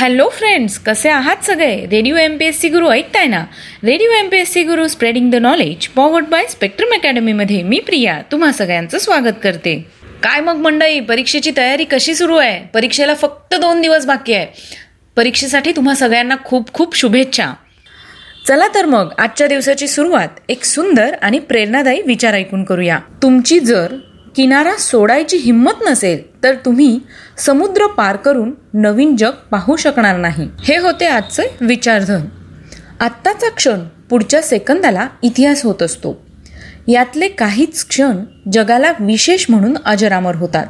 Hello friends कसे आहात सगळे? Radio M P S C Guru ऐकताय ना? Radio M P S C Guru spreading the knowledge powered by spectrum अकॅडमीमध्ये मी प्रिया तुम्हा सगळ्यांचं स्वागत करते. काय मग मंडळी परीक्षेची तयारी कशी सुरू आहे? परीक्षेला फक्त दोन दिवस बाकी आहे. परीक्षेसाठी तुम्हा सगळ्यांना खूप खूप शुभेच्छा. चला तर मग आजच्या दिवसाची सुरुवात एक सुंदर आणि प्रेरणादायी विचार ऐकून करूया. तुमची जर किनारा सोडायची हिंमत नसेल तर तुम्ही समुद्र पार करून नवीन जग पाहू शकणार नाही. हे होते आजचे विचारधन. आत्ताचा क्षण पुढच्या सेकंदाला इतिहास होत असतो. यातले काहीच क्षण जगाला विशेष म्हणून अजरामर होतात.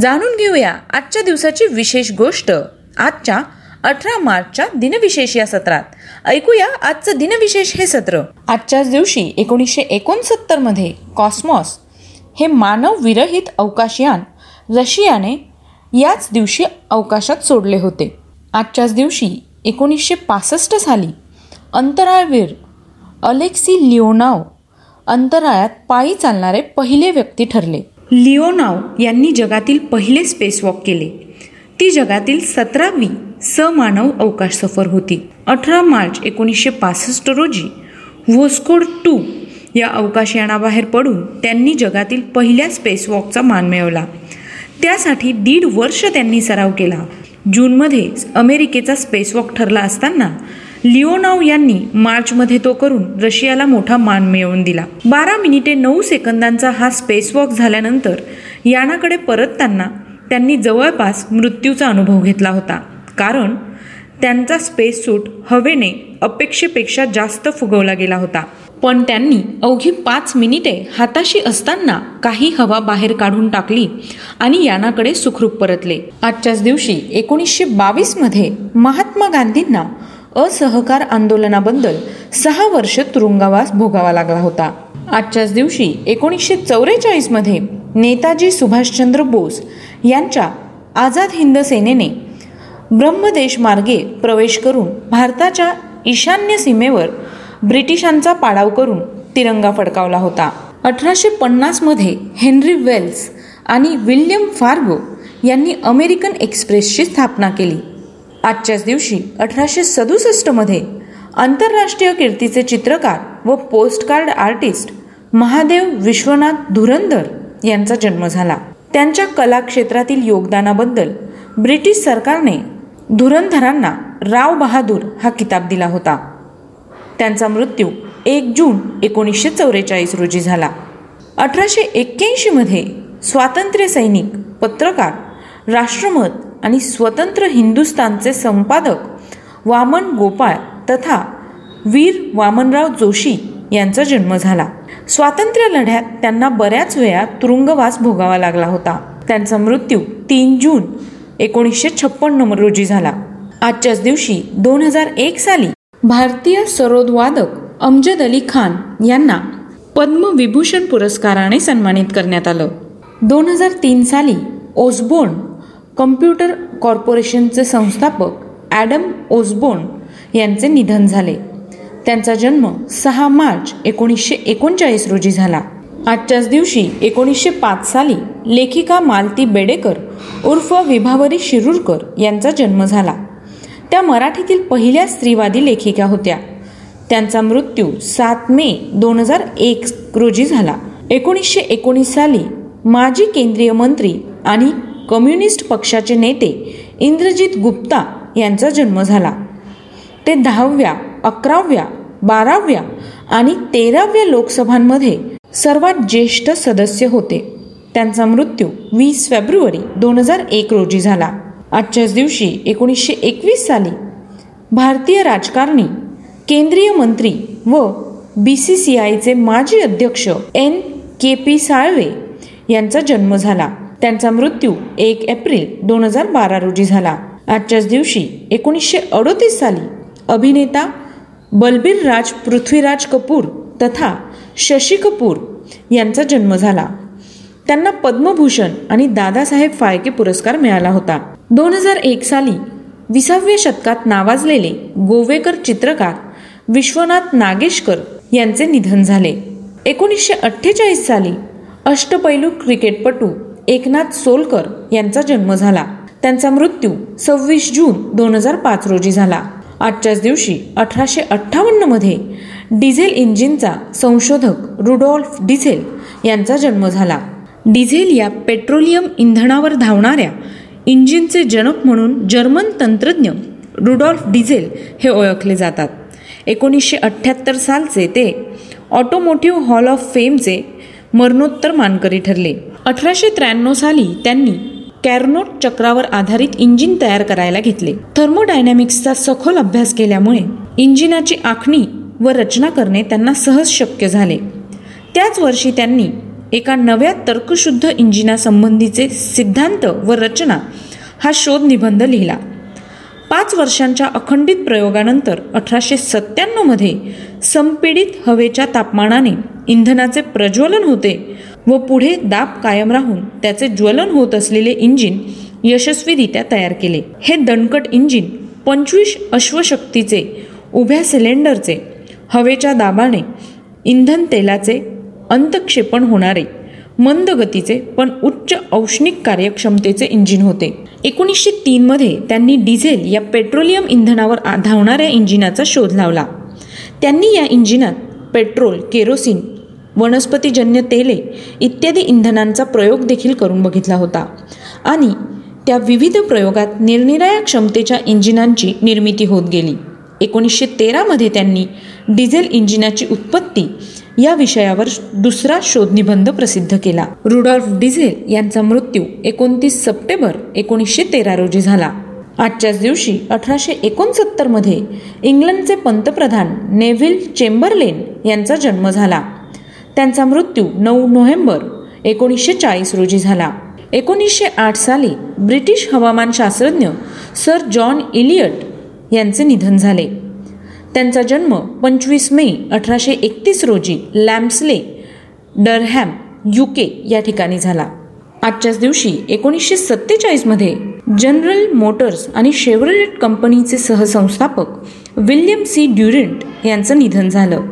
जाणून घेऊया आजच्या दिवसाची विशेष गोष्ट. आजच्या अठरा मार्चच्या दिनविशेष या सत्रात. ऐकूया आजचं दिनविशेष हे सत्र. आजच्याच दिवशी एकोणीसशे एकोणसत्तरमध्ये कॉस्मॉस हे मानव विरहित अवकाशयान रशियाने याच दिवशी अवकाशात सोडले होते. आजच्याच दिवशी एकोणीसशे पासष्ट साली अंतराळवीर अलेक्सी लिओनाव अंतराळात पायी चालणारे पहिले व्यक्ती ठरले. लिओनाव यांनी जगातील पहिले स्पेसवॉक केले. ती जगातील सतरावी समानव अवकाश सफर होती. अठरा मार्च एकोणीसशे पासष्ट रोजी व्होस्कोड टू या अवकाशयानाबाहेर पडून त्यांनी जगातील पहिल्या स्पेसवॉकचा मान मिळवला. त्यासाठी दीड वर्ष त्यांनी सराव केला. जूनमध्ये अमेरिकेचा स्पेसवॉक ठरला असताना लिओनाव यांनी मार्चमध्ये तो करून रशियाला मोठा मान मिळवून दिला. बारा मिनिटे नऊ सेकंदांचा हा स्पेसवॉक झाल्यानंतर यानाकडे परतताना त्यांनी जवळपास मृत्यूचा अनुभव घेतला होता. कारण त्यांचा स्पेस सूट हवेने अपेक्षेपेक्षा जास्त फुगवला गेला होता. पण त्यांनी अवघी पाच मिनिटे हाताशी असताना काही हवा बाहेर काढून टाकली आणि यानाकडे सुखरूप परतले. आजच्याच दिवशी एकोणीसशे बावीसमध्ये महात्मा गांधींना असहकार आंदोलनाबद्दल सहा वर्ष तुरुंगवास भोगावा लागला होता. आजच्याच दिवशी एकोणीसशे चौवेचाळीसमध्ये नेताजी सुभाषचंद्र बोस यांच्या आझाद हिंद सेनेने ब्रह्मदेश मार्गे प्रवेश करून भारताच्या ईशान्य सीमेवर ब्रिटिशांचा पाडाव करून तिरंगा फडकावला होता. अठराशे पन्नासमध्ये हेनरी वेल्स आणि विल्यम फार्गो यांनी अमेरिकन एक्सप्रेसची स्थापना केली. आजच्याच दिवशी अठराशे सदुसष्टमध्ये आंतरराष्ट्रीय कीर्तीचे चित्रकार व पोस्टकार्ड आर्टिस्ट महादेव विश्वनाथ धुरंधर यांचा जन्म झाला. त्यांच्या कला क्षेत्रातील योगदानाबद्दल ब्रिटिश सरकारने धुरंधरांना राव बहादूर हा किताब दिला होता. त्यांचा मृत्यू एक जून एकोणीसशे चौवेचाळीस रोजी झाला. अठराशे एक्क्याऐंशीमध्ये स्वातंत्र्य सैनिक पत्रकार राष्ट्रमत आणि स्वतंत्र हिंदुस्तानचे संपादक वामन गोपाळ तथा वीर वामनराव जोशी यांचा जन्म झाला. स्वातंत्र्य लढ्यात त्यांना बऱ्याच वेळा तुरुंगवास भोगावा लागला होता. त्यांचा मृत्यू तीन जून एकोणीसशे छप्पन्न रोजी झाला. आजच्याच दिवशी दोन हजार एक साली भारतीय सरोदवादक अमजद अली खान यांना पद्मविभूषण पुरस्काराने सन्मानित करण्यात आलं. दोन हजार तीन साली ओसबोर्न कम्प्युटर कॉर्पोरेशनचे संस्थापक ॲडम ओसबोर्न यांचे निधन झाले. त्यांचा जन्म सहा मार्च एकोणीसशे एकोणचाळीस रोजी झाला. आजच्याच दिवशी एकोणीसशे पाच साली लेखिका मालती बेडेकर उर्फ विभावरी शिरूरकर यांचा जन्म झाला. त्या मराठीतील पहिल्या स्त्रीवादी लेखिका होत्या. त्यांचा मृत्यू सात मे दोन हजार एक रोजी झाला. एकोणीसशे एकोणीस साली माजी केंद्रीय मंत्री आणि कम्युनिस्ट पक्षाचे नेते इंद्रजित गुप्ता यांचा जन्म झाला. ते दहाव्या अकराव्या बाराव्या आणि तेराव्या लोकसभांमध्ये सर्वात ज्येष्ठ सदस्य होते. त्यांचा मृत्यू वीस फेब्रुवारी दोन हजार एक रोजी झाला. आजच्याच दिवशी एकोणीसशे एकवीस साली भारतीय राजकारणी केंद्रीय मंत्री व बी सी सी आयचे माजी अध्यक्ष एन के पी साळवे यांचा जन्म झाला. त्यांचा मृत्यू एक एप्रिल दोन हजार बारा रोजी झाला. आजच्याच दिवशी एकोणीसशे अडोतीस साली अभिनेता बलबीर राज पृथ्वीराज कपूर तथा शशी कपूर यांचा जन्म झाला. त्यांना पद्मभूषण आणि दादासाहेब फाळके पुरस्कार मिळाला होता. दोन हजार एक साली विसाव्या शतकात नावाजलेले गोवेकर चित्रकार विश्वनाथ नागेशकर यांचे निधन झाले. एकोणीसशे अठ्ठेचाळीस साली अष्टपैलू क्रिकेटपटू एकनाथ सोलकर यांचा जन्म झाला. त्यांचा मृत्यू सव्वीस जून दोन हजार पाच रोजी झाला. आजच्याच दिवशी अठराशे अठ्ठावन्नमध्ये डिझेल इंजिनचा संशोधक रुडॉल्फ डिझेल यांचा जन्म झाला. डिझेल या पेट्रोलियम इंधनावर धावणाऱ्या इंजिनचे जनक म्हणून जर्मन तंत्रज्ञ रुडॉल्फ डिझेल हे ओळखले जातात. एकोणीसशे अठ्ठ्याहत्तर सालचे ते ऑटोमोटिव्ह हॉल ऑफ फेमचे मरणोत्तर मानकरी ठरले. अठराशे त्र्याण्णव साली त्यांनी कॅरनोट चक्रावर आधारित इंजिन तयार करायला घेतले. थर्मोडायनॅमिक्सचा सखोल अभ्यास केल्यामुळे इंजिनाची आखणी व रचना करणे त्यांना सहज शक्य झाले. त्याच वर्षी त्यांनी एका नव्या तर्कशुद्ध इंजिनासंबंधीचे सिद्धांत व रचना हा शोध निबंध लिहिला. पाच वर्षांच्या अखंडित प्रयोगानंतर अठराशे सत्त्याण्णवमध्ये संपीडित हवेच्या तापमानाने इंधनाचे प्रज्वलन होते व पुढे दाब कायम राहून त्याचे ज्वलन होत असलेले इंजिन यशस्वीरित्या तयार केले. हे दणकट इंजिन पंचवीस अश्वशक्तीचे उभ्या सिलेंडरचे हवेच्या दाबाने इंधन तेलाचे अंतक्षेपण होणारे मंद गतीचे पण उच्च औष्णिक कार्यक्षमतेचे इंजिन होते. एकोणीसशे तीनमध्ये त्यांनी डिझेल या पेट्रोलियम इंधनावर धावणाऱ्या इंजिनाचा शोध लावला. त्यांनी या इंजिनात पेट्रोल केरोसिन वनस्पतीजन्य तेले इत्यादी इंधनांचा प्रयोग देखील करून बघितला होता आणि त्या विविध प्रयोगात निरनिराळ्या क्षमतेच्या इंजिनांची निर्मिती होत गेली. एकोणीसशे तेरामध्ये त्यांनी डिझेल इंजिनाची उत्पत्ती या विषयावर दुसरा शोधनिबंध प्रसिद्ध केला. रुडॉल्फ डिझेल यांचा मृत्यू एकोणतीस सप्टेंबर एकोणीसशे तेरा रोजी झाला. आजच्याच दिवशी अठराशे एकोणसत्तरमध्ये इंग्लंडचे पंतप्रधान नेव्हिल चेंबरलेन यांचा जन्म झाला. त्यांचा मृत्यू नऊ नोव्हेंबर एकोणीसशे चाळीस रोजी झाला. एकोणीसशे आठ साली ब्रिटिश हवामानशास्त्रज्ञ सर जॉन इलियट यांचे निधन झाले. त्यांचा जन्म पंचवीस मे अठराशे एकतीस रोजी लॅम्सले डरहॅम युके या ठिकाणी झाला. आजच्याच दिवशी एकोणीसशे सत्तेचाळीसमध्ये जनरल मोटर्स आणि शेवरलेट कंपनीचे सहसंस्थापक विल्यम सी. ड्युरिंट यांचं निधन झालं.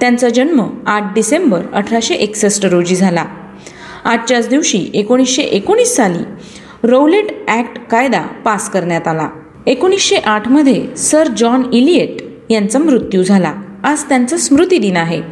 त्यांचा जन्म आठ डिसेंबर अठराशे एकसष्ट रोजी झाला. आजच्याच दिवशी एकोणीसशे एकोणीस साली रौलेट ॲक्ट कायदा पास करण्यात आला. एकोणीसशे आठमध्ये सर जॉन इलिएट यांचा मृत्यू झाला. आज त्यांचा स्मृती दिन आहे.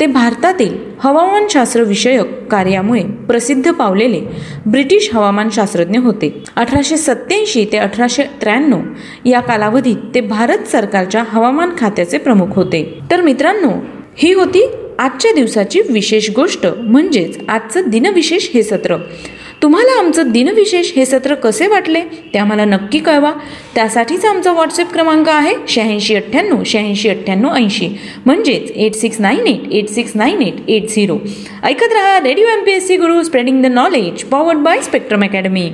ते भारतातील हवामानशास्त्र विषयक कार्यामुळे प्रसिद्ध पावलेले ब्रिटिश हवामानशास्त्रज्ञ होते. अठराशे सत्याऐंशी ते अठराशे त्र्याण्णव या कालावधीत ते भारत सरकारच्या हवामान खात्याचे प्रमुख होते. तर मित्रांनो ही होती आजच्या दिवसाची विशेष गोष्ट म्हणजेच आजचं दिनविशेष हे सत्र. तुम्हाला आमचं दिनविशेष हे सत्र कसे वाटले ते आम्हाला नक्की कळवा. त्यासाठीच आमचा व्हॉट्सअप क्रमांक आहे शहाऐंशी अठ्ठ्याण्णव शहाऐंशी अठ्ठ्याण्णव ऐंशी. म्हणजेच eight six nine eight eight six nine eight eight zero ऐकत रहा radio M P S C Guru spreading the knowledge powered by spectrum academy